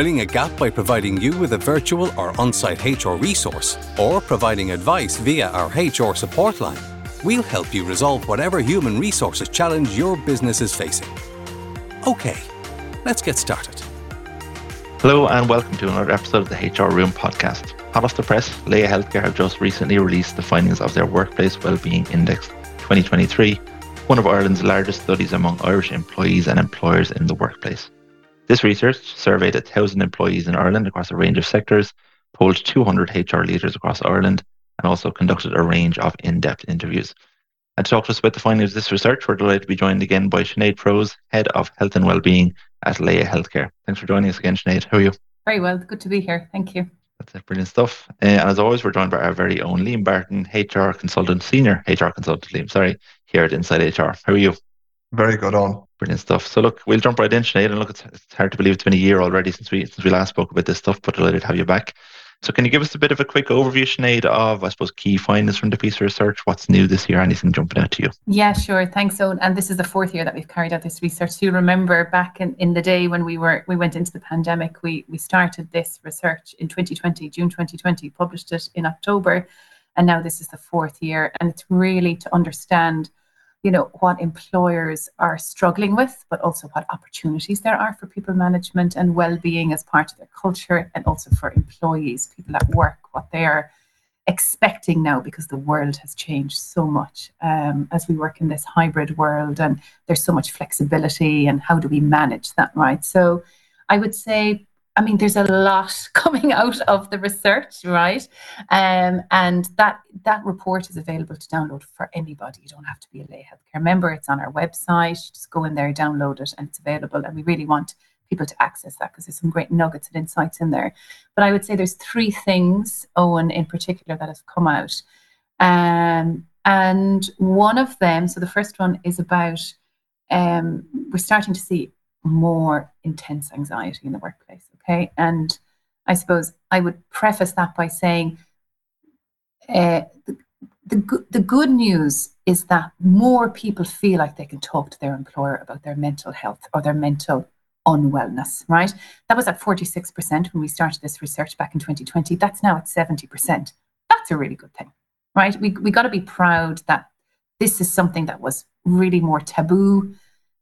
filling a gap by providing you with a virtual or on site HR resource, or providing advice via our HR support line, we'll help you resolve whatever human resources challenge your business is facing. Okay, let's get started. Hello, and welcome to another episode of the HR Room podcast. Hot off the press, Laya Healthcare have just recently released the findings of their Workplace Wellbeing Index 2023 one of Ireland's largest studies among Irish employees and employers in the workplace. This research surveyed 1,000 employees in Ireland across a range of sectors, polled 200 HR leaders across Ireland, and also conducted a range of in depth interviews. And to talk to us about the findings of this research, we're delighted to be joined again by Sinead Proos, Head of Health and Wellbeing at Laya Healthcare. Thanks for joining us again, Sinead. How are you? Very well. Good to be here. Thank you. That's it. Brilliant stuff. Uh, and as always, we're joined by our very own Liam Barton, HR consultant, senior HR consultant, Liam, sorry, here at Insight HR. How are you? Very good Owen. Brilliant stuff. So look, we'll jump right in, Sinead. And look, it's, it's hard to believe it's been a year already since we since we last spoke about this stuff, but delighted to have you back. So can you give us a bit of a quick overview, Sinead, of, I suppose, key findings from the piece of research? What's new this year? Anything jumping out to you? Yeah, sure. Thanks, Owen. And this is the fourth year that we've carried out this research. So you remember back in, in the day when we were we went into the pandemic, we we started this research in 2020, June 2020, published it in October. And now this is the fourth year. And it's really to understand you know what employers are struggling with but also what opportunities there are for people management and well-being as part of their culture and also for employees people at work what they are expecting now because the world has changed so much um, as we work in this hybrid world and there's so much flexibility and how do we manage that right? So i would say I mean, there's a lot coming out of the research, right? Um, and that that report is available to download for anybody. You don't have to be a Laya Healthcare member. It's on our website. Just go in there, download it, and it's available. And we really want people to access that because there's some great nuggets and insights in there. But I would say there's three things, Owen, in particular, that have come out. Um, and one of them, so the first one is about um, we're starting to see more intense anxiety in the workplace. Okay. And I suppose I would preface that by saying uh, the, the, the good news is that more people feel like they can talk to their employer about their mental health or their mental unwellness, right? That was at 46% when we started this research back in 2020. That's now at 70%. That's a really good thing, right? We, we got to be proud that this is something that was really more taboo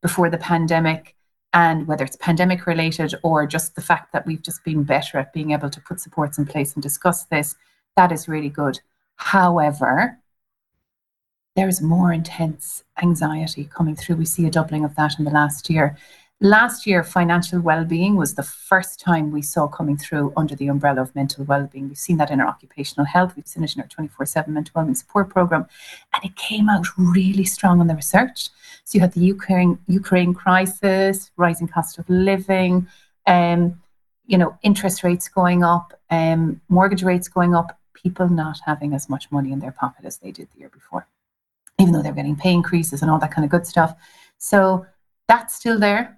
before the pandemic and whether it's pandemic related or just the fact that we've just been better at being able to put supports in place and discuss this, that is really good. However, there's more intense anxiety coming through. We see a doubling of that in the last year. Last year, financial well-being was the first time we saw coming through under the umbrella of mental well-being. We've seen that in our occupational health. We've seen it in our 24/7 mental wellbeing support program, and it came out really strong on the research. So you had the Ukraine Ukraine crisis, rising cost of living, um, you know, interest rates going up, um, mortgage rates going up, people not having as much money in their pocket as they did the year before, even though they're getting pay increases and all that kind of good stuff. So that's still there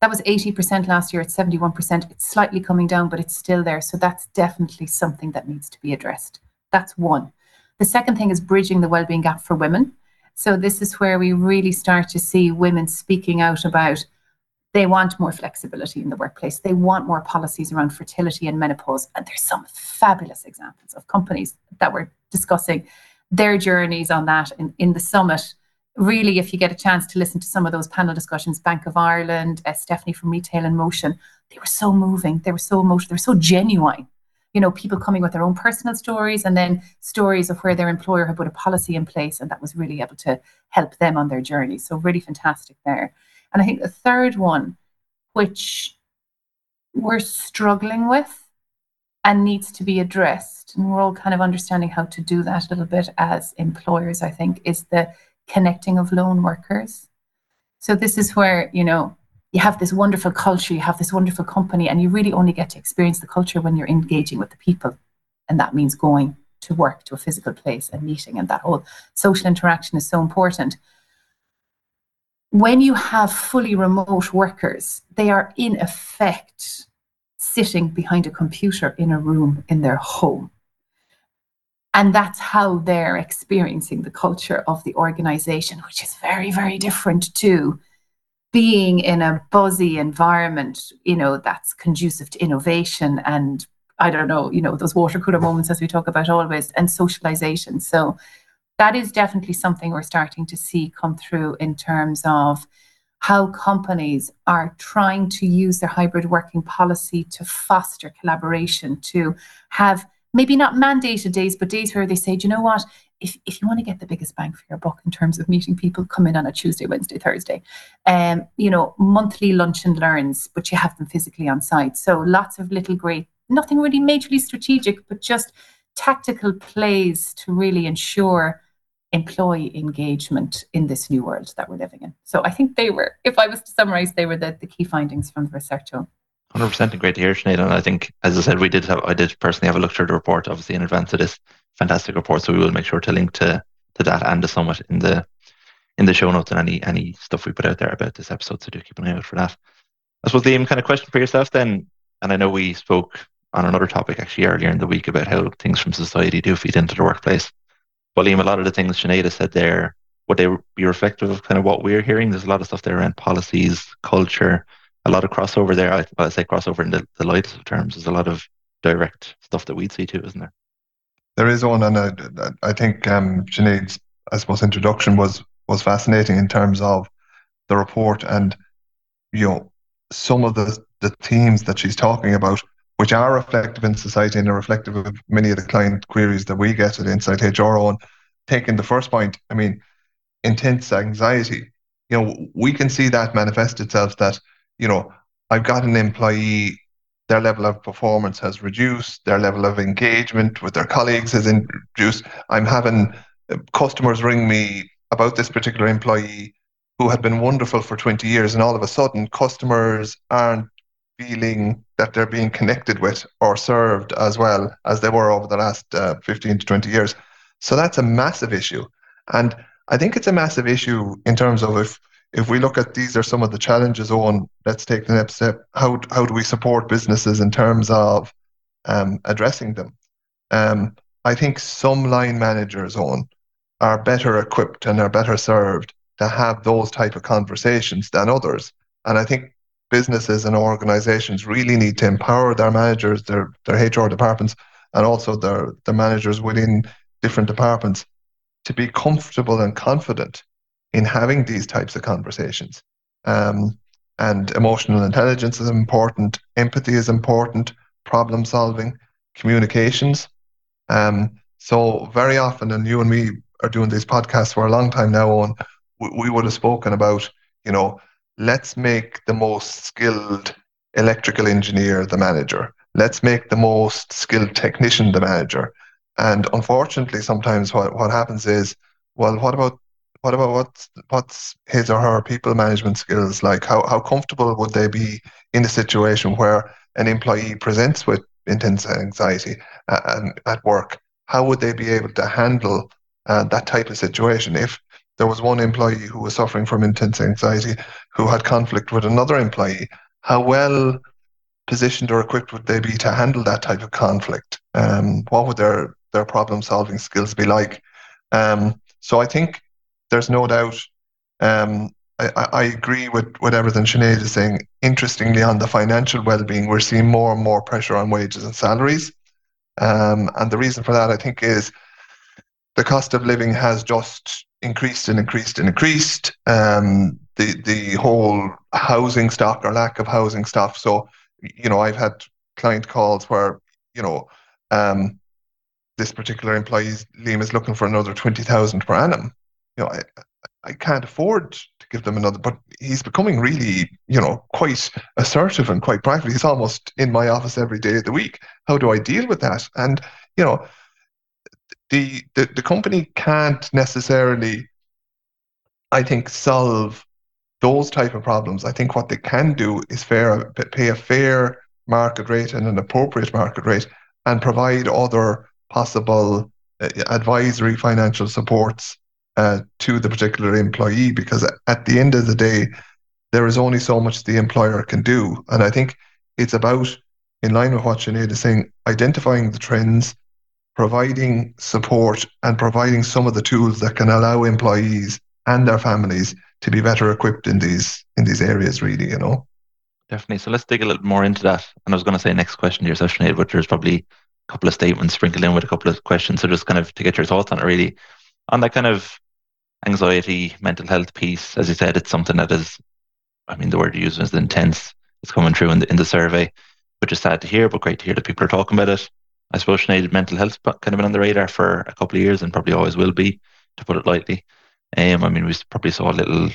that was 80% last year, it's 71%. It's slightly coming down, but it's still there. So that's definitely something that needs to be addressed. That's one. The second thing is bridging the well-being gap for women. So this is where we really start to see women speaking out about they want more flexibility in the workplace. They want more policies around fertility and menopause. And there's some fabulous examples of companies that were discussing their journeys on that in, in the summit really, if you get a chance to listen to some of those panel discussions, Bank of Ireland, uh, Stephanie from Retail in Motion, they were so moving. They were so emotional. They were so genuine. You know, people coming with their own personal stories and then stories of where their employer had put a policy in place and that was really able to help them on their journey. So, really fantastic there. And I think the third one, which we're struggling with and needs to be addressed, and we're all kind of understanding how to do that a little bit as employers, I think, is the connecting of lone workers. So this is where, you know, you have this wonderful culture, you have this wonderful company, and you really only get to experience the culture when you're engaging with the people. And that means going to work to a physical place and meeting, and that whole social interaction is so important. When you have fully remote workers, they are in effect sitting behind a computer in a room in their home. And that's how they're experiencing the culture of the organization, which is very, very different to being in a buzzy environment, you know, that's conducive to innovation and I don't know, you know, those water cooler moments as we talk about always and socialization. So that is definitely something we're starting to see come through in terms of how companies are trying to use their hybrid working policy to foster collaboration, to have maybe not mandated days, but days where they say, you know what, if, if you want to get the biggest bang for your buck in terms of meeting people, come in on a Tuesday, Wednesday, Thursday. Um, you know, monthly lunch and learns, but you have them physically on site. So lots of little great, nothing really majorly strategic, but just tactical plays to really ensure employee engagement in this new world that we're living in. So I think they were, if I was to summarize, they were the, the key findings from the research. Hundred percent, great to hear, Sinead. And I think, as I said, we did have, I did personally have a look through the report, obviously in advance of this fantastic report. So we will make sure to link to to that and the summit in the in the show notes and any any stuff we put out there about this episode. So do keep an eye out for that. I suppose the kind of question for yourself then, and I know we spoke on another topic actually earlier in the week about how things from society do feed into the workplace. But Liam, a lot of the things Sinead said there, would they be reflective of kind of what we're hearing? There's a lot of stuff there around policies, culture, a lot of crossover there. I, I say crossover in the, the lightest of terms. There's a lot of direct stuff that we'd see too, isn't there? There is one, and I, I think um, Sinead's, I suppose, introduction was was fascinating in terms of the report and you know some of the the themes that she's talking about, which are reflective in society and are reflective of many of the client queries that we get at Insight HR on. Taking the first point, I mean, intense anxiety. You know, we can see that manifest itself that you know, I've got an employee, their level of performance has reduced, their level of engagement with their colleagues has reduced. I'm having uh, customers ring me about this particular employee who had been wonderful for 20 years, and all of a sudden, customers aren't feeling that they're being connected with or served as well as they were over the last uh, 15 to 20 years. So that's a massive issue. And I think it's a massive issue in terms of if if we look at these are some of the challenges on let's take the next step. How, how do we support businesses in terms of um, addressing them? Um, i think some line managers on are better equipped and are better served to have those type of conversations than others. And i think businesses and organizations really need to empower their managers their, their hr departments and also their, their managers within different departments to be comfortable and confident in having these types of conversations. Um, and emotional intelligence is important, empathy is important, problem solving, communications. Um, so very often, and you and me are doing these podcasts for a long time now on, we, we would have spoken about, you know, let's make the most skilled electrical engineer the manager. Let's make the most skilled technician the manager. And unfortunately, sometimes what, what happens is, well, what about what about what's what's his or her people management skills like? How how comfortable would they be in a situation where an employee presents with intense anxiety uh, at work? How would they be able to handle uh, that type of situation if there was one employee who was suffering from intense anxiety who had conflict with another employee? How well positioned or equipped would they be to handle that type of conflict? Um, what would their their problem solving skills be like? Um, so I think there's no doubt. Um, I, I, agree with, with everything Sinead is saying. Interestingly, on the financial well-being, we're seeing more and more pressure on wages and salaries. Um, and the reason for that, I think, is the cost of living has just increased and increased and increased. Um, the the whole housing stock or lack of housing stock. So, you know, I've had client calls where you know um, this particular employee Liam is looking for another twenty thousand per annum you know, I, I can't afford to give them another. But he's becoming really, you know, quite assertive and quite practical. He's almost in my office every day of the week. How do I deal with that? And you know, the the, the company can't necessarily, I think, solve those type of problems, I think what they can do is fair pay a fair market rate and an appropriate market rate, and provide other possible uh, advisory financial supports uh, to the particular employee. Because at the end of the day, there is only so much the employer can do, and I think it's about in line with what Sinead is saying, identifying the trends, providing support, and providing some of the tools that can allow employees and their families to be better equipped in these in these areas. Really, you know. Definitely. So let's dig a little more into that. And I was going to say next question to your session, but there's probably a couple of statements sprinkled in with a couple of questions. So just kind of to get your thoughts on it, really, on that kind of anxiety, mental health piece. As you said, it's something that is, I mean, the word you use is intense. It's coming through in the in the survey which is sad to hear, but great to hear that people are talking about it. I suppose Sinead mental health kind of been on the radar for a couple of years and probably always will be, to put it lightly. Um, I mean, we probably saw little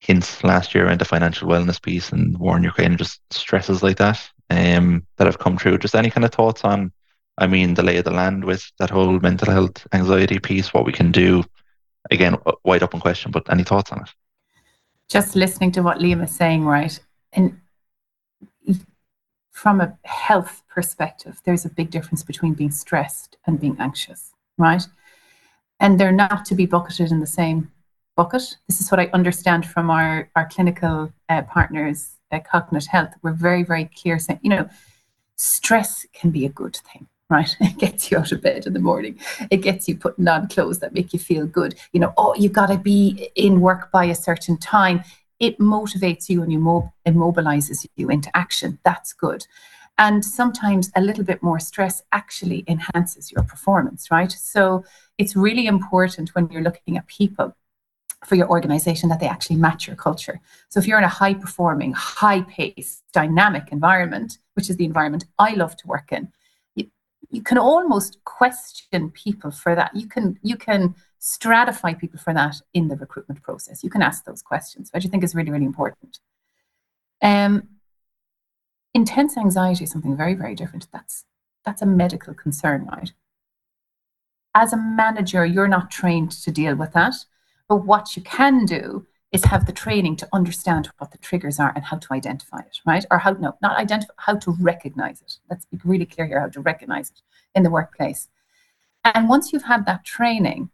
hints last year around the financial wellness piece and war in Ukraine just stresses like that um, that have come through. Just any kind of thoughts on, I mean, the lay of the land with that whole mental health anxiety piece, what we can do? Again, wide open question, but any thoughts on it? Just listening to what Liam is saying, right? And from a health perspective, there's a big difference between being stressed and being anxious, right? And they're not to be bucketed in the same bucket. This is what I understand from our, our clinical uh, partners at Cognate Health. We're very, very clear saying, you know, stress can be a good thing, right? It gets you out of bed in the morning. It gets you putting on clothes that make you feel good. You know, oh, you've got to be in work by a certain time it motivates you and you mo- immobilizes you into action. That's good. And sometimes a little bit more stress actually enhances your performance, right? So it's really important when you're looking at people for your organization that they actually match your culture. So if you're in a high performing, high paced, dynamic environment, which is the environment I love to work in, you, can almost question people for that. You can you can stratify people for that in the recruitment process. You can ask those questions, which I think is really, really important. Um, intense anxiety is something very, very different. That's that's a medical concern, right? As a manager, you're not trained to deal with that. But what you can do is have the training to understand what the triggers are and how to identify it, right? Or how no, not identify, how to recognize it. Let's be really clear here how to recognize it in the workplace. And once you've had that training,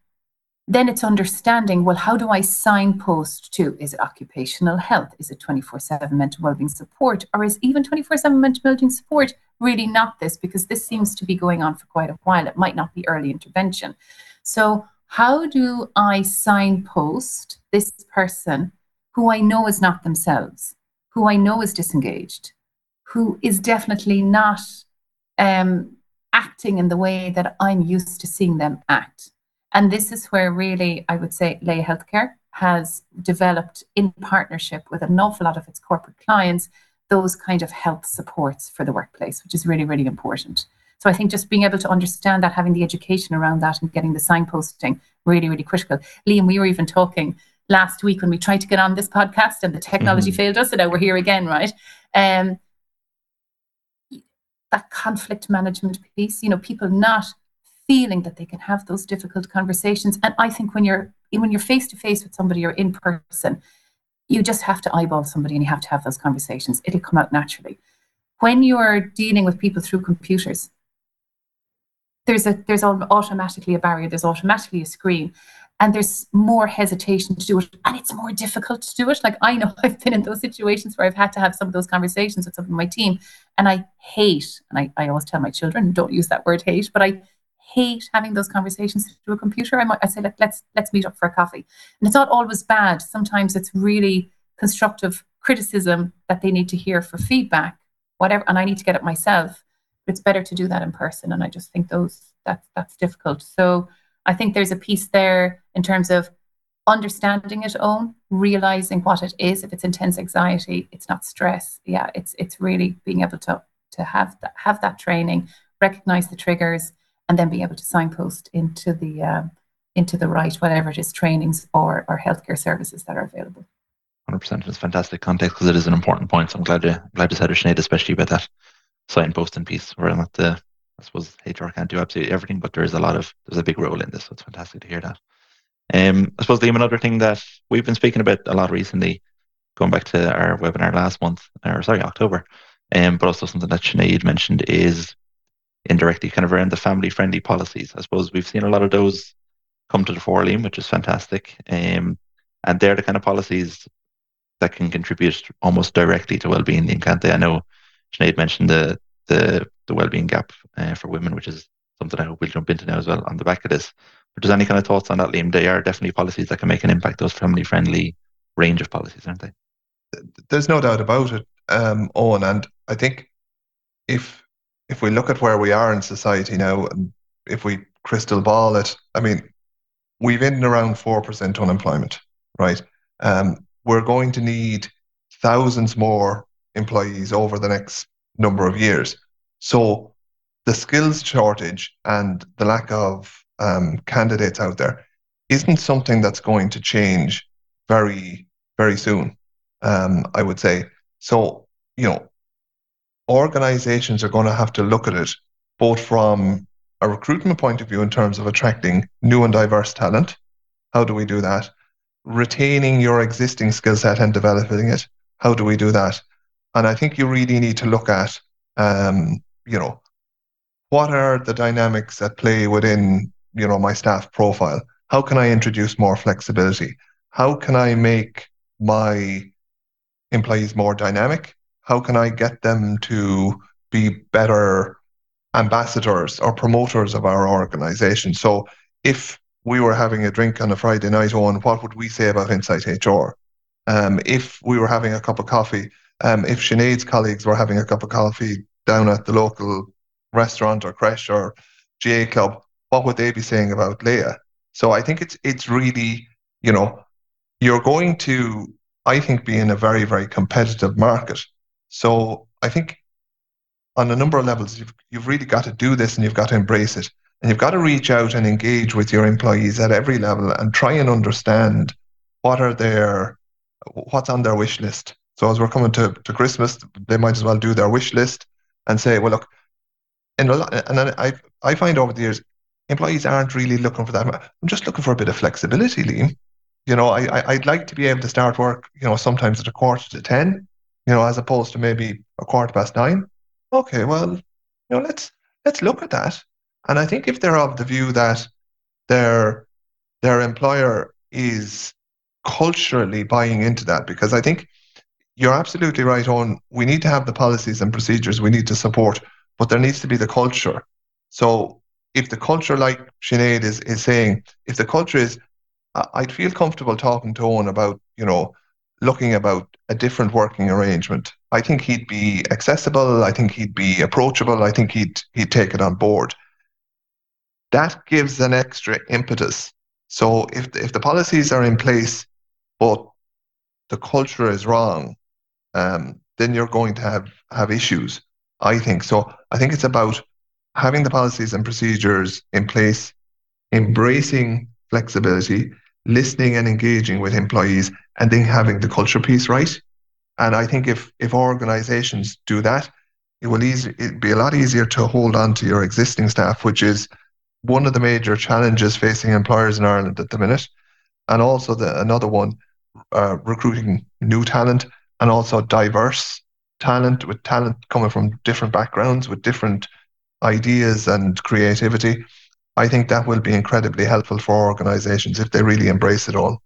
then it's understanding well how do i signpost to is it occupational health is it 24/7 mental well-being support or is even 24/7 mental well-being support really not this because this seems to be going on for quite a while it might not be early intervention so how do i signpost this person who i know is not themselves who i know is disengaged who is definitely not um, acting in the way that i'm used to seeing them act and this is where really I would say Laya Healthcare has developed in partnership with an awful lot of its corporate clients those kind of health supports for the workplace, which is really, really important. So I think just being able to understand that, having the education around that and getting the signposting really, really critical. Liam, we were even talking last week when we tried to get on this podcast and the technology mm-hmm. failed us, and now we're here again, right? Um, that conflict management piece, you know, people not feeling that they can have those difficult conversations. And I think when you're when you're face to face with somebody or in person, you just have to eyeball somebody and you have to have those conversations. It'll come out naturally. When you're dealing with people through computers, there's a there's automatically a barrier, there's automatically a screen, and there's more hesitation to do it, and it's more difficult to do it. Like I know I've been in those situations where I've had to have some of those conversations with some of my team, and I hate, and I, I always tell my children, don't use that word hate, but I hate having those conversations through a computer. I might I say like let's let's meet up for a coffee. And it's not always bad. Sometimes it's really constructive criticism that they need to hear for feedback, whatever, and I need to get it myself. It's better to do that in person. And I just think those that's that's difficult. So I think there's a piece there in terms of understanding it Owen, realizing what it is. If it's intense anxiety, it's not stress. Yeah, it's it's really being able to to have that have that training, recognize the triggers, and then be able to signpost into the uh, into the right whatever it is trainings or or healthcare services that are available. Hundred percent, it's fantastic context because it is an important point. So I'm glad you glad you said it, Sinead, especially about that signposting piece where not the I suppose HR can't do absolutely everything, but there is a lot of there's a big role in this. So it's fantastic to hear that. Um, I suppose Liam, another thing that we've been speaking about a lot recently, going back to our webinar last month, or sorry, October, um, but also something that Sinead mentioned is indirectly kind of around the family friendly policies. I suppose we've seen a lot of those come to the fore, Liam, which is fantastic. Um, and they're the kind of policies that can contribute almost directly to well-being, can't they? I know Sinead mentioned the the, the well-being gap uh, for women, which is something I hope we'll jump into now as well on the back of this. But does any kind of thoughts on that, Liam? They are definitely policies that can make an impact. Those family-friendly range of policies, aren't they? There's no doubt about it, um, Owen. And I think if if we look at where we are in society now, and if we crystal ball it, I mean, we've in around four percent unemployment, right? Um, we're going to need thousands more employees over the next number of years. So the skills shortage and the lack of um, candidates out there isn't something that's going to change very, very soon, um, I would say. So, you know, organizations are going to have to look at it both from a recruitment point of view in terms of attracting new and diverse talent. How do we do that? retaining your existing skill set and developing it. How do we do that? And I think you really need to look at, um, you know, what are the dynamics at play within, you know, my staff profile? How can I introduce more flexibility? How can I make my employees more dynamic? How can I get them to be better ambassadors or promoters of our organization? So if we were having a drink on a Friday night on, what would we say about Insight HR? Um, if we were having a cup of coffee, um, if Sinead's colleagues were having a cup of coffee down at the local restaurant or creche or GAA club, what would they be saying about Laya? So I think it's it's really, you know, you're going to, I think, be in a very, very competitive market. So I think on a number of levels, you've, you've really got to do this and you've got to embrace it. And you've got to reach out and engage with your employees at every level and try and understand what are their what's on their wish list. So as we're coming to, to Christmas, they might as well do their wish list and say, well, look, and, and I, I find over the years, employees aren't really looking for that. I'm just looking for a bit of flexibility, Liam. You know, I, I'd like to be able to start work, you know, sometimes at a quarter to 10, you know, as opposed to maybe a quarter past nine. Okay, well, you know, let's, let's look at that and I think if they're of the view that their their employer is culturally buying into that, because I think you're absolutely right on we need to have the policies and procedures we need to support, but there needs to be the culture. So if the culture, like Sinead is, is saying, if the culture is, I'd feel comfortable talking to Owen about, you know, looking about a different working arrangement. I think he'd be accessible. I think he'd be approachable. I think he'd he'd take it on board that gives an extra impetus. So if if the policies are in place, but the culture is wrong, um, then you're going to have have issues. I think so. I think it's about having the policies and procedures in place, embracing flexibility, listening and engaging with employees, and then having the culture piece right. And I think if if organisations do that, it will easy, it'd be a lot easier to hold on to your existing staff, which is one of the major challenges facing employers in Ireland at the minute, and also the another one, uh, recruiting new talent and also diverse talent with talent coming from different backgrounds with different ideas and creativity. I think that will be incredibly helpful for organisations if they really embrace it all.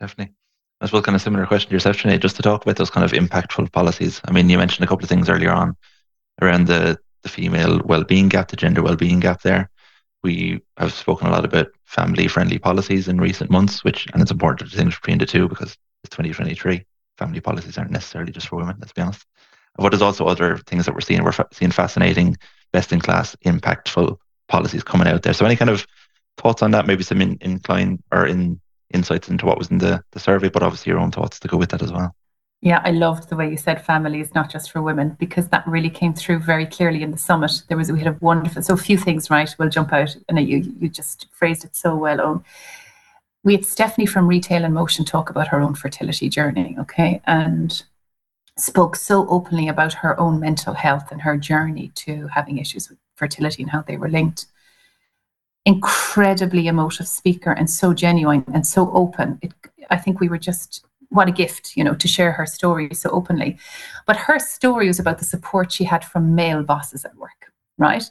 Definitely. As well, kind of similar question to yourself, Sinead, just to talk about those kind of impactful policies. I mean, you mentioned a couple of things earlier on around the the female well-being gap, the gender well-being gap there we have spoken a lot about family friendly policies in recent months, which, and it's important to distinguish between the two because it's 2023. Family policies aren't necessarily just for women, let's be honest. But there's also other things that we're seeing. We're fa- seeing fascinating, best in class, impactful policies coming out there. So, any kind of thoughts on that? Maybe some in, incline or in insights into what was in the, the survey, but obviously your own thoughts to go with that as well. Yeah, I loved the way you said family is not just for women because that really came through very clearly in the summit. There was we had a wonderful so a few things right will jump out and you you just phrased it so well. We had Stephanie from Retail in Motion talk about her own fertility journey, okay, and spoke so openly about her own mental health and her journey to having issues with fertility and how they were linked. Incredibly emotive speaker and so genuine and so open. It, I think we were just what a gift, you know, to share her story so openly. But her story was about the support she had from male bosses at work, right?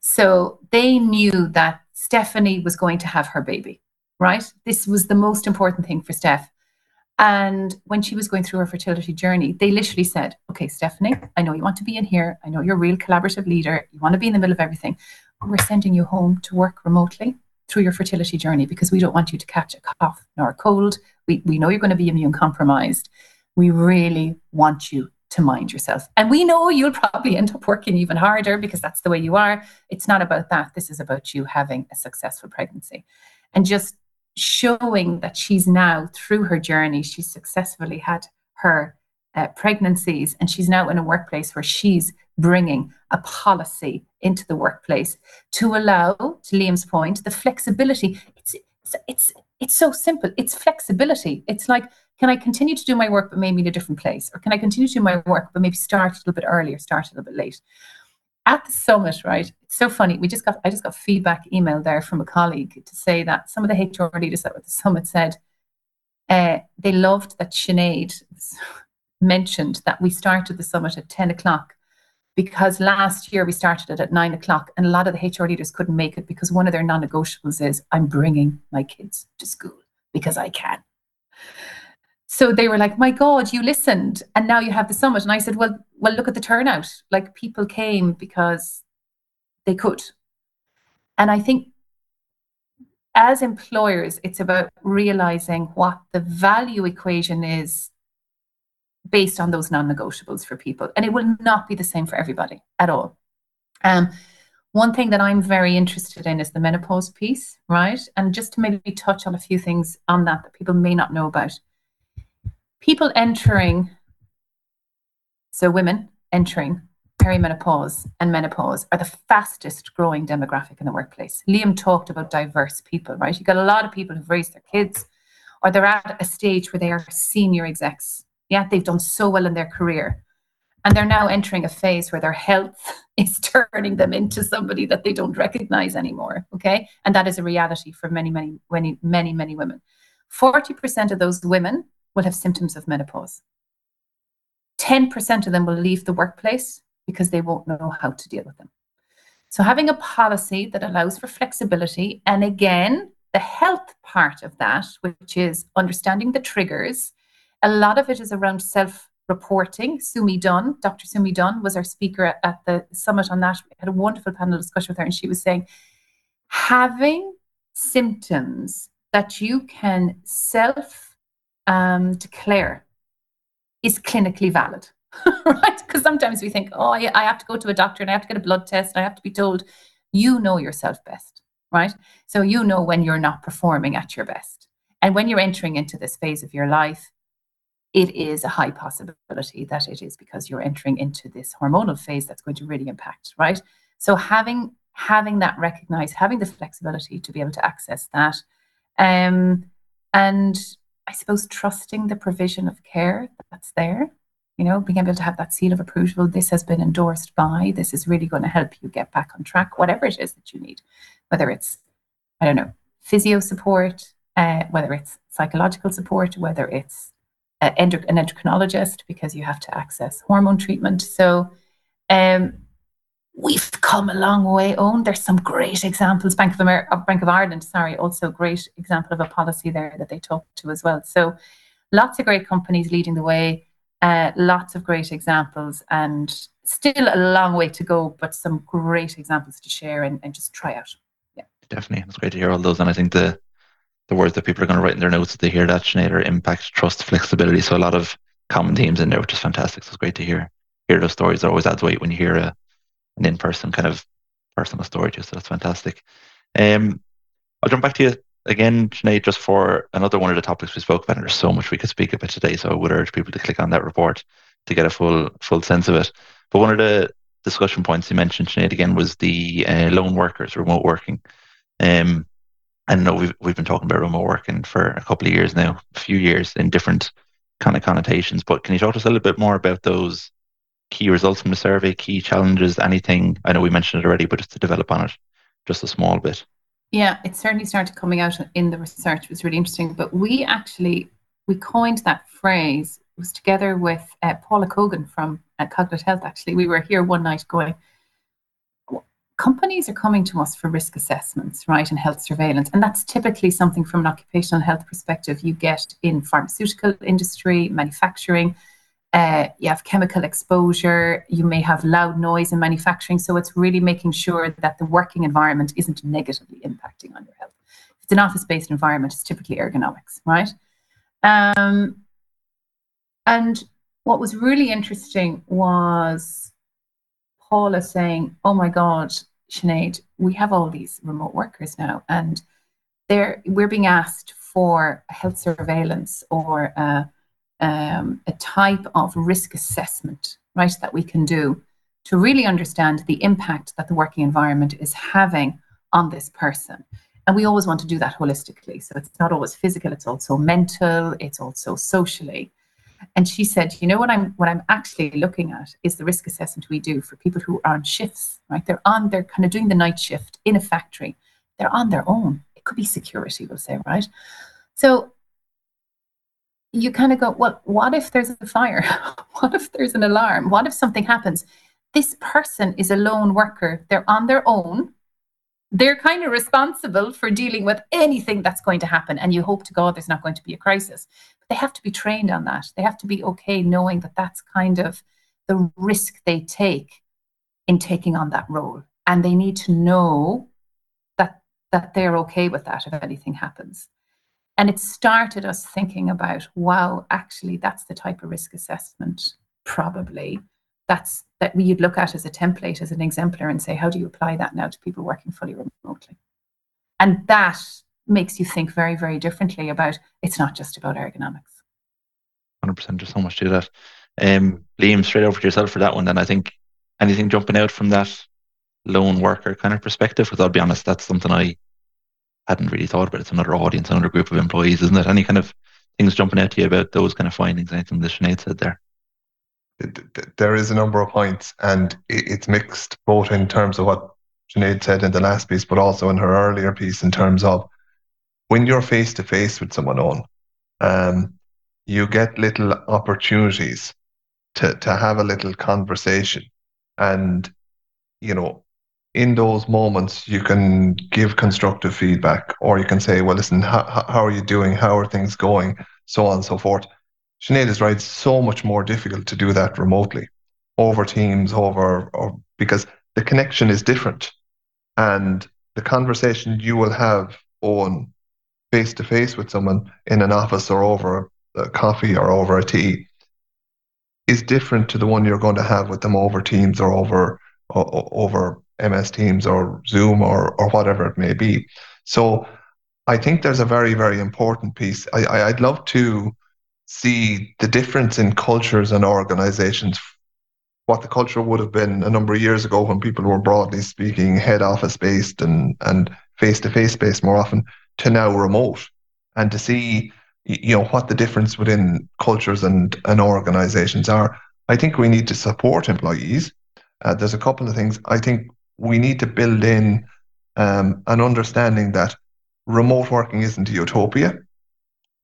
So they knew that Stephanie was going to have her baby, right? This was the most important thing for Steph. And when she was going through her fertility journey, they literally said, Okay, Stephanie, I know you want to be in here. I know you're a real collaborative leader. You want to be in the middle of everything. We're sending you home to work remotely through your fertility journey because we don't want you to catch a cough nor a cold. We, we know you're going to be immune compromised. We really want you to mind yourself. And we know you'll probably end up working even harder because that's the way you are. It's not about that. This is about you having a successful pregnancy. And just showing that she's now, through her journey, she's successfully had her uh, pregnancies and she's now in a workplace where she's bringing a policy into the workplace to allow, to Liam's point, the flexibility. It's, it's, it's, it's so simple. It's flexibility. It's like, can I continue to do my work but maybe in a different place? Or can I continue to do my work but maybe start a little bit earlier, start a little bit late? At the summit, right? It's so funny. We just got I just got feedback email there from a colleague to say that some of the HR leaders that were at the summit said uh, they loved that Sinead mentioned that we started the summit at 10 o'clock because last year we started it at nine o'clock and a lot of the HR leaders couldn't make it because one of their non negotiables is I'm bringing my kids to school because I can. So they were like, my God, you listened and now you have the summit. And I said, well, well, look at the turnout. Like people came because they could. And I think as employers, it's about realizing what the value equation is based on those non-negotiables for people and it will not be the same for everybody at all um, one thing that i'm very interested in is the menopause piece right and just to maybe touch on a few things on that that people may not know about people entering so women entering perimenopause and menopause are the fastest growing demographic in the workplace liam talked about diverse people right You've got a lot of people who've raised their kids or they're at a stage where they are senior execs yeah, they've done so well in their career. And they're now entering a phase where their health is turning them into somebody that they don't recognize anymore. Okay. And that is a reality for many, many, many, many, many women. 40% of those women will have symptoms of menopause. 10% of them will leave the workplace because they won't know how to deal with them. So, having a policy that allows for flexibility, and again, the health part of that, which is understanding the triggers a lot of it is around self reporting. Sumi Dunne, Dr. Sumi Dunne, was our speaker at, the summit on that. We had a wonderful panel discussion with her, and she was saying having symptoms that you can self um, declare is clinically valid, right? Because sometimes we think, oh, I, have to go to a doctor and I have to get a blood test and I have to be told, you know yourself best, right? So you know when you're not performing at your best. And when you're entering into this phase of your life, it is a high possibility that it is because you're entering into this hormonal phase that's going to really impact, right? So having having that recognized, having the flexibility to be able to access that, um, and I suppose trusting the provision of care that's there, you know, being able to have that seal of approval. This has been endorsed by. This is really going to help you get back on track, whatever it is that you need, whether it's I don't know physio support, uh, whether it's psychological support, whether it's an endocrinologist because you have to access hormone treatment. So um, we've come a long way on. There's some great examples. Bank of America, Bank of Ireland, sorry, also great example of a policy there that they talk to as well. So lots of great companies leading the way, uh, lots of great examples, and still a long way to go, but some great examples to share and, and just try out. Yeah, definitely. It's great to hear all those, and I think the the words that people are going to write in their notes that they hear that Schneider impact, trust, flexibility. So a lot of common themes in there, which is fantastic. So it's great to hear hear those stories. It always adds weight when you hear a, an in person kind of personal story. Just so that's fantastic. Um, I'll jump back to you again, Sinead, just for another one of the topics we spoke about. And there's so much we could speak about today. So I would urge people to click on that report to get a full full sense of it. But one of the discussion points you mentioned, Sinead, again, was the uh, lone workers, remote working. Um, I know we've we've been talking about remote working for a couple of years now, a few years in different kind of connotations. But can you talk to us a little bit more about those key results from the survey, key challenges, anything? I know we mentioned it already, but just to develop on it just a small bit. Yeah, it certainly started coming out in the research. It was really interesting. But we actually we coined that phrase. It was together with uh, Paula Cogan from uh, Cognate Health. Actually, we were here one night going. Companies are coming to us for risk assessments, right, and health surveillance, and that's typically something from an occupational health perspective you get in pharmaceutical industry, manufacturing, uh, you have chemical exposure, you may have loud noise in manufacturing. So it's really making sure that the working environment isn't negatively impacting on your health. If it's an office based environment, it's typically ergonomics, right? Um, and what was really interesting was Paula saying, Oh my God, Sinead, we have all these remote workers now, and they're, we're being asked for health surveillance or uh, um, a type of risk assessment, right, that we can do to really understand the impact that the working environment is having on this person. And we always want to do that holistically. So it's not always physical, it's also mental, it's also socially. And she said, you know what I'm what I'm actually looking at is the risk assessment we do for people who are on shifts, right? They're on, they're kind of doing the night shift in a factory. They're on their own. It could be security, we'll say, right? So you kind of go, well, what if there's a fire? what if there's an alarm? What if something happens? This person is a lone worker. They're on their own. They're kind of responsible for dealing with anything that's going to happen. And you hope to God there's not going to be a crisis. But they have to be trained on that. They have to be okay knowing that that's kind of the risk they take in taking on that role. And they need to know that, that they're okay with that if anything happens. And it started us thinking about, wow, actually, that's the type of risk assessment, probably. That's that we'd look at as a template, as an exemplar, and say, how do you apply that now to people working fully remotely? And that makes you think very, very differently about it's not just about ergonomics. 100%. There's so much to that. Um, Liam, straight over to yourself for that one. Then I think anything jumping out from that lone worker kind of perspective, because I'll be honest, that's something I hadn't really thought about. It's another audience, another group of employees, isn't it? Any kind of things jumping out to you about those kind of findings? Anything that Sinead said there? There is a number of points, and it's mixed both in terms of what Sinead said in the last piece, but also in her earlier piece in terms of when you're face to face with someone on, um, you get little opportunities to to have a little conversation, and you know in those moments, you can give constructive feedback, or you can say, well, listen, how, how are you doing? How are things going? So on and so forth. Sinead is right. It's so much more difficult to do that remotely over Teams, over, or because the connection is different. And the conversation you will have on face to face with someone in an office or over a coffee or over a tea is different to the one you're going to have with them over Teams or over or, over MS Teams or Zoom or, or whatever it may be. So I think there's a very, very important piece. I, I, I'd love to see the difference in cultures and organizations, what the culture would have been a number of years ago when people were broadly speaking head office based and, and face-to-face based more often to now remote and to see you know what the difference within cultures and, and organizations are. I think we need to support employees. Uh, there's a couple of things. I think we need to build in um, an understanding that remote working isn't a utopia.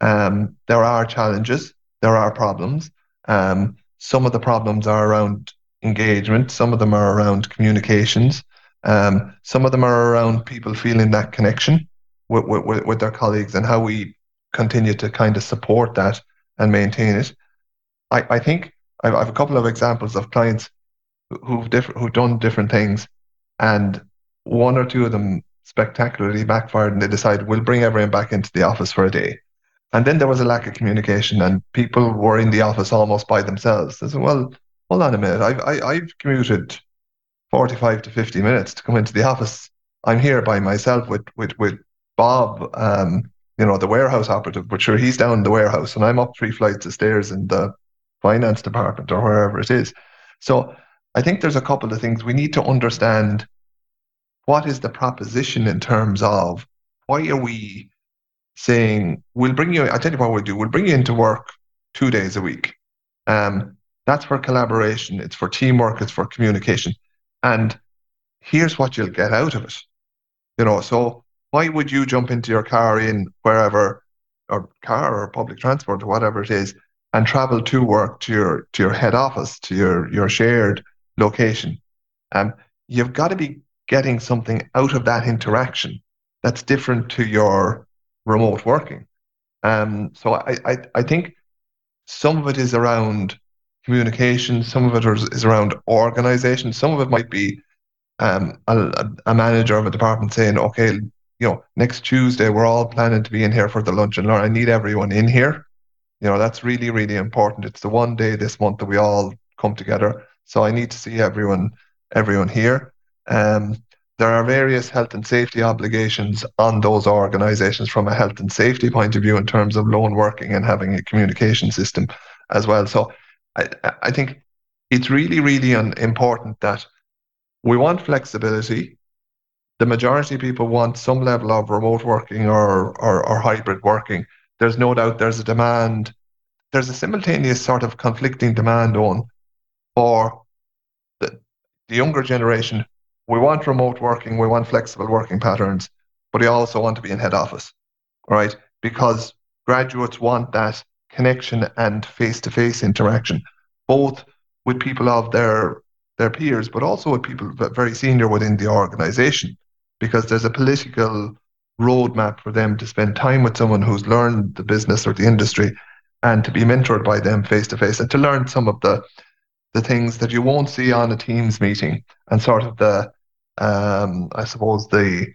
Um, there are challenges, there are problems. Um, some of the problems are around engagement, some of them are around communications, um, some of them are around people feeling that connection with, with, with their colleagues and how we continue to kind of support that and maintain it. I, I think I have a couple of examples of clients who've different who've done different things and one or two of them spectacularly backfired and they decided we'll bring everyone back into the office for a day. And then there was a lack of communication and people were in the office almost by themselves. They said, well, hold on a minute. I've, I, have i have commuted 45 to 50 minutes to come into the office. I'm here by myself with, with, with Bob, um, you know, the warehouse operative, but sure, he's down in the warehouse and I'm up three flights of stairs in the finance department or wherever it is. So I think there's a couple of things we need to understand. What is the proposition in terms of why are we saying we'll bring you? I tell you what we'll do. We'll bring you into work two days a week. Um, that's for collaboration. It's for teamwork. It's for communication. And here's what you'll get out of it. You know, so why would you jump into your car in wherever or car or public transport or whatever it is and travel to work to your to your head office to your your shared location um, you've got to be getting something out of that interaction that's different to your remote working um, so I, I i think some of it is around communication some of it is, around organization some of it might be um, a, a manager of a department saying okay you know, next Tuesday we're all planning to be in here for the lunch and learn. I need everyone in here. You know, that's really, really important. It's the one day this month that we all come together. So I need to see everyone, everyone here. Um, there are various health and safety obligations on those organizations from a health and safety point of view in terms of lone working and having a communication system as well. So I, I think it's really, really important that we want flexibility the majority of people want some level of remote working or, or, or hybrid working. There's no doubt there's a demand, there's a simultaneous sort of conflicting demand on for the, the younger generation. We want remote working, we want flexible working patterns, but we also want to be in head office, right? Because graduates want that connection and face-to-face interaction, both with people of their their peers, but also with people very senior within the organization because there's a political roadmap for them to spend time with someone who's learned the business or the industry and to be mentored by them face to face and to learn some of the the things that you won't see on a teams meeting and sort of the um, I suppose the,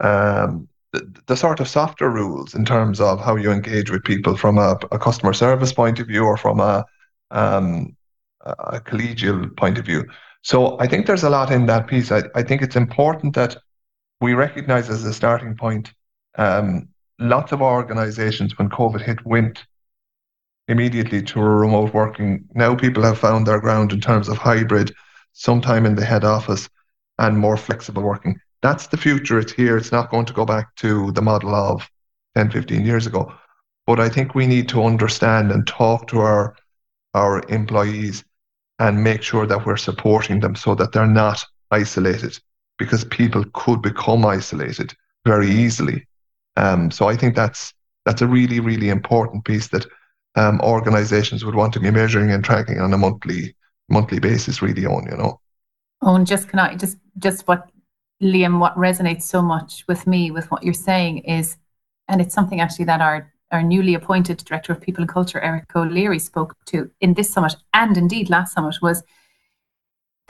um, the the sort of softer rules in terms of how you engage with people from a, a customer service point of view or from a um, a collegial point of view. So I think there's a lot in that piece. I, I think it's important that we recognize as a starting point, um, lots of organizations when COVID hit went immediately to remote working. Now people have found their ground in terms of hybrid, sometime in the head office, and more flexible working. That's the future. It's here. It's not going to go back to the model of 10, 15 years ago. But I think we need to understand and talk to our our employees and make sure that we're supporting them so that they're not isolated because people could become isolated very easily. Um, so I think that's that's a really really important piece that um, organizations would want to be measuring and tracking on a monthly monthly basis. Really, on you know. Oh, and just can I just just what Liam, what resonates so much with me with what you're saying is, and it's something actually that our our newly appointed director of people and culture, Eric O'Leary, spoke to in this summit and indeed last summit was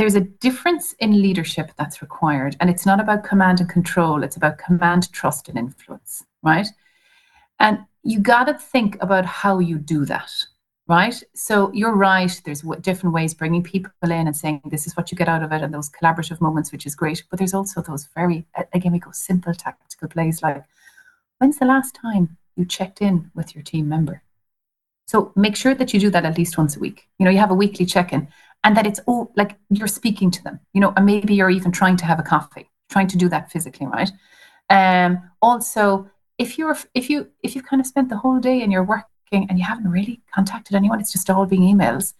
there's a difference in leadership that's required. And it's not about command and control, it's about command, trust, and influence, right? And you got to think about how you do that, right? So you're right, there's different ways bringing people in and saying, this is what you get out of it, and those collaborative moments, which is great. But there's also those very, again, we go simple tactical plays like, when's the last time you checked in with your team member? So make sure that you do that at least once a week. You know, you have a weekly check in and that it's all like you're speaking to them, you know, and maybe you're even trying to have a coffee, trying to do that physically, right? Um, also, if you're if you if you've kind of spent the whole day and you're working and you haven't really contacted anyone, it's just all being emails.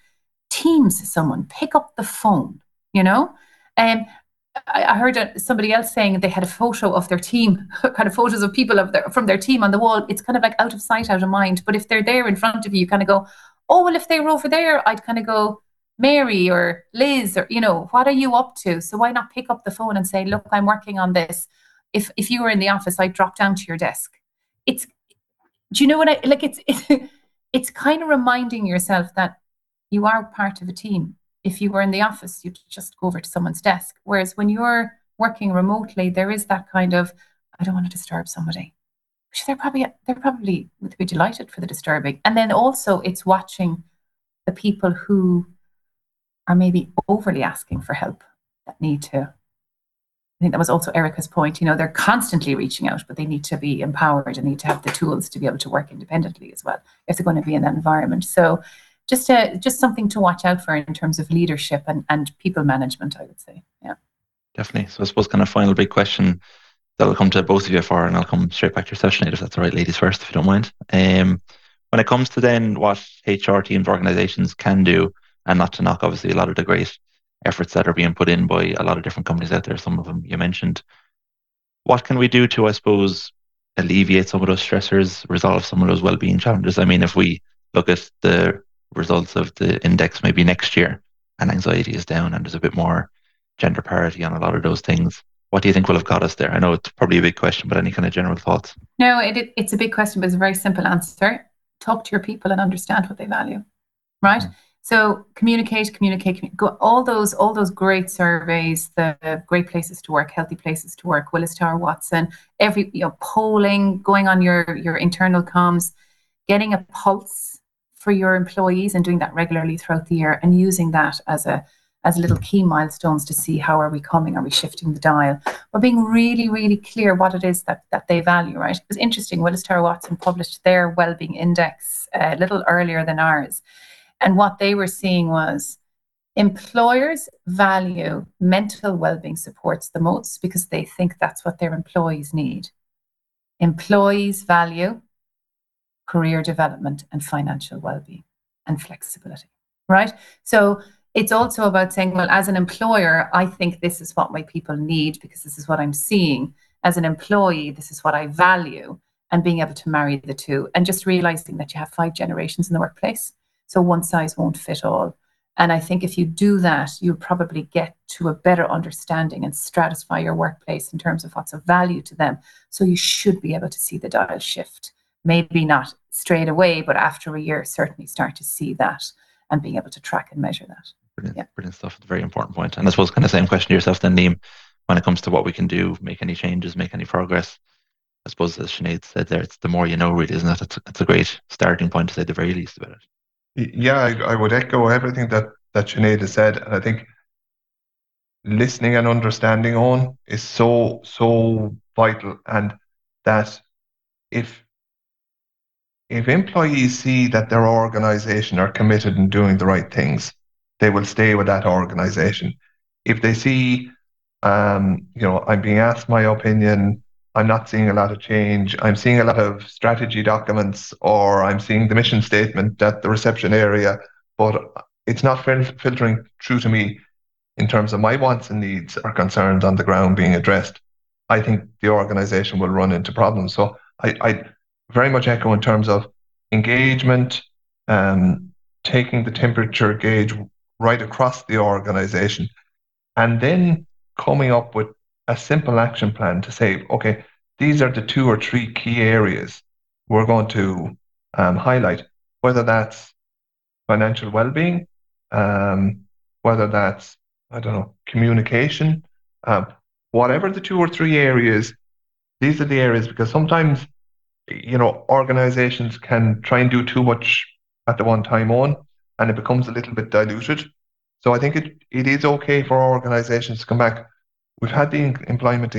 Teams someone, pick up the phone, you know. Um, I, heard somebody else saying they had a photo of their team, kind of photos of people of their, from their team on the wall. It's kind of like out of sight, out of mind. But if they're there in front of you, you kind of go, oh well. If they were over there, I'd kind of go, Mary or Liz or you know what are you up to so why not pick up the phone and say look I'm working on this if if you were in the office I'd drop down to your desk. It's do you know what I like it's it, it's kind of reminding yourself that you are part of a team. If you were in the office you'd just go over to someone's desk. Whereas when you're working remotely there is that kind of I don't want to disturb somebody which they're probably they're probably would be delighted for the disturbing. And then also it's watching the people who are maybe overly asking for help that need to I think that was also Erica's point. You know, they're constantly reaching out, but they need to be empowered and need to have the tools to be able to work independently as well if they're going to be in that environment. So, just a, just something to watch out for in terms of leadership and, and people management, I would say. Yeah, definitely. So, I suppose kind of final big question that'll come to both of you for, and I'll come straight back to your session later if that's all right, ladies first, if you don't mind. Um, when it comes to then what HR teams, organizations can do and not to knock obviously a lot of the great efforts that are being put in by a lot of different companies out there. Some of them you mentioned. What can we do to, I suppose, alleviate some of those stressors, resolve some of those well-being challenges? I mean, if we look at the results of the index maybe next year and anxiety is down and there's a bit more gender parity on a lot of those things, what do you think will have got us there? I know it's probably a big question, but any kind of general thoughts? No, it, it's a big question, but it's a very simple answer. Talk to your people and understand what they value, right? Mm. So communicate, communicate, go all those all those great surveys, the great places to work, healthy places to work, Willis Tower Watson, every you know polling, going on your your internal comms, getting a pulse for your employees and doing that regularly throughout the year and using that as a as little key milestones to see how are we coming, are we shifting the dial, but being really, really clear what it is that that they value, right? It was interesting. Willis Tower Watson published their well-being index uh, a little earlier than ours, and what they were seeing was employers value mental well-being supports the most because they think that's what their employees need. Employees value career development and financial well-being and flexibility, right? So it's also about saying, well, as an employer, I think this is what my people need because this is what I'm seeing. As an employee, this is what I value, and being able to marry the two, and just realizing that you have five generations in the workplace. So one size won't fit all. And I think if you do that, you'll probably get to a better understanding and stratify your workplace in terms of what's of value to them. So you should be able to see the dial shift. Maybe not straight away, but after a year, certainly start to see that and being able to track and measure that. Brilliant, yeah. brilliant stuff. Very important point. And I suppose kind of same question to yourself then, Liam, when it comes to what we can do, make any changes, make any progress. I suppose as Sinead said there, it's the more you know, really, isn't it? It's, it's a great starting point to say the very least about it. Yeah, I, I would echo everything that that Sinead has said, and I think listening and understanding on is so so vital, and that if if employees see that their organization are committed in doing the right things, they will stay with that organization. If they see, um, you know, I'm being asked my opinion, I'm not seeing a lot of change, I'm seeing a lot of strategy documents, or I'm seeing the mission statement at the reception area, but it's not fil- filtering through to me in terms of my wants and needs or concerns on the ground being addressed. I think the organization will run into problems. So I, I very much echo in terms of engagement, um, taking the temperature gauge right across the organization, and then coming up with a simple action plan to say, okay, these are the two or three key areas we're going to um, highlight, whether that's financial well-being, um, whether that's I don't know communication, um, whatever the two or three areas. These are the areas because sometimes you know organizations can try and do too much at the one time on and it becomes a little bit diluted. So I think it, it is okay for organizations to come back. We've had the employment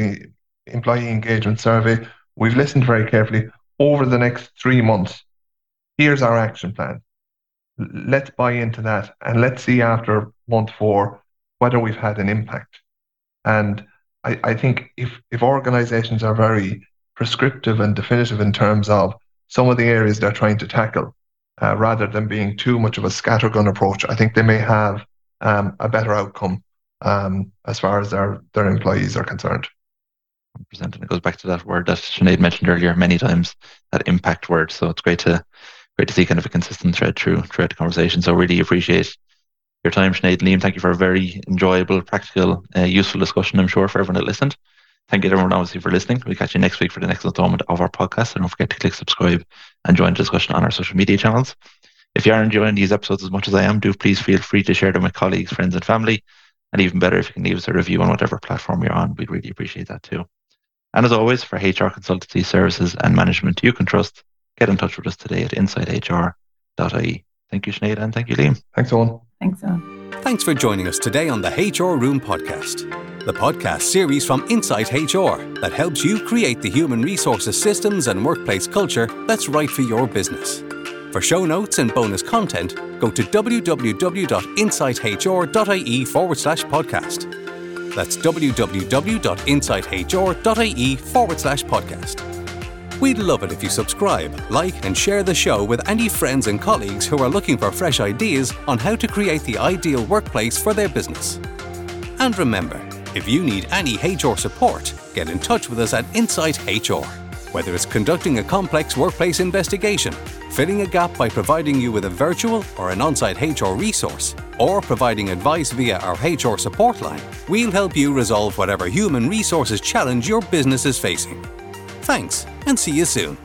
employee engagement survey. We've listened very carefully over the next three months. Here's our action plan. Let's buy into that and let's see after month four whether we've had an impact. And I, I think if, if organizations are very prescriptive and definitive in terms of some of the areas they're trying to tackle, uh, rather than being too much of a scattergun approach. I think they may have um, a better outcome um, as far as their, their employees are concerned. And it goes back to that word that Sinead mentioned earlier many times, that impact word. So it's great to great to see kind of a consistent thread through throughout the conversation. So really appreciate your time, Sinead and Liam. Thank you for a very enjoyable, practical, uh, useful discussion, I'm sure, for everyone that listened. Thank you everyone obviously for listening. We'll catch you next week for the next installment of our podcast. And don't forget to click subscribe and join the discussion on our social media channels. If you are enjoying these episodes as much as I am, do please feel free to share them with colleagues, friends, and family. And even better, if you can leave us a review on whatever platform you're on, we'd really appreciate that too. And as always, for HR consultancy services and management you can trust, get in touch with us today at insighthr.ie. Thank you, Sinead, and thank you, Liam. Thanks, Owen. Thanks, Owen. Thanks for joining us today on the HR Room podcast the podcast series from Insight HR that helps you create the human resources systems and workplace culture that's right for your business. For show notes and bonus content, go to www.insighthr.ie forward slash podcast. That's www.insighthr.ie forward slash podcast. We'd love it if you subscribe, like, and share the show with any friends and colleagues who are looking for fresh ideas on how to create the ideal workplace for their business. And remember, if you need any HR support, get in touch with us at Insight HR. Whether it's conducting a complex workplace investigation, filling a gap by providing you with a virtual or an on site HR resource, or providing advice via our HR support line, we'll help you resolve whatever human resources challenge your business is facing. Thanks, and see you soon.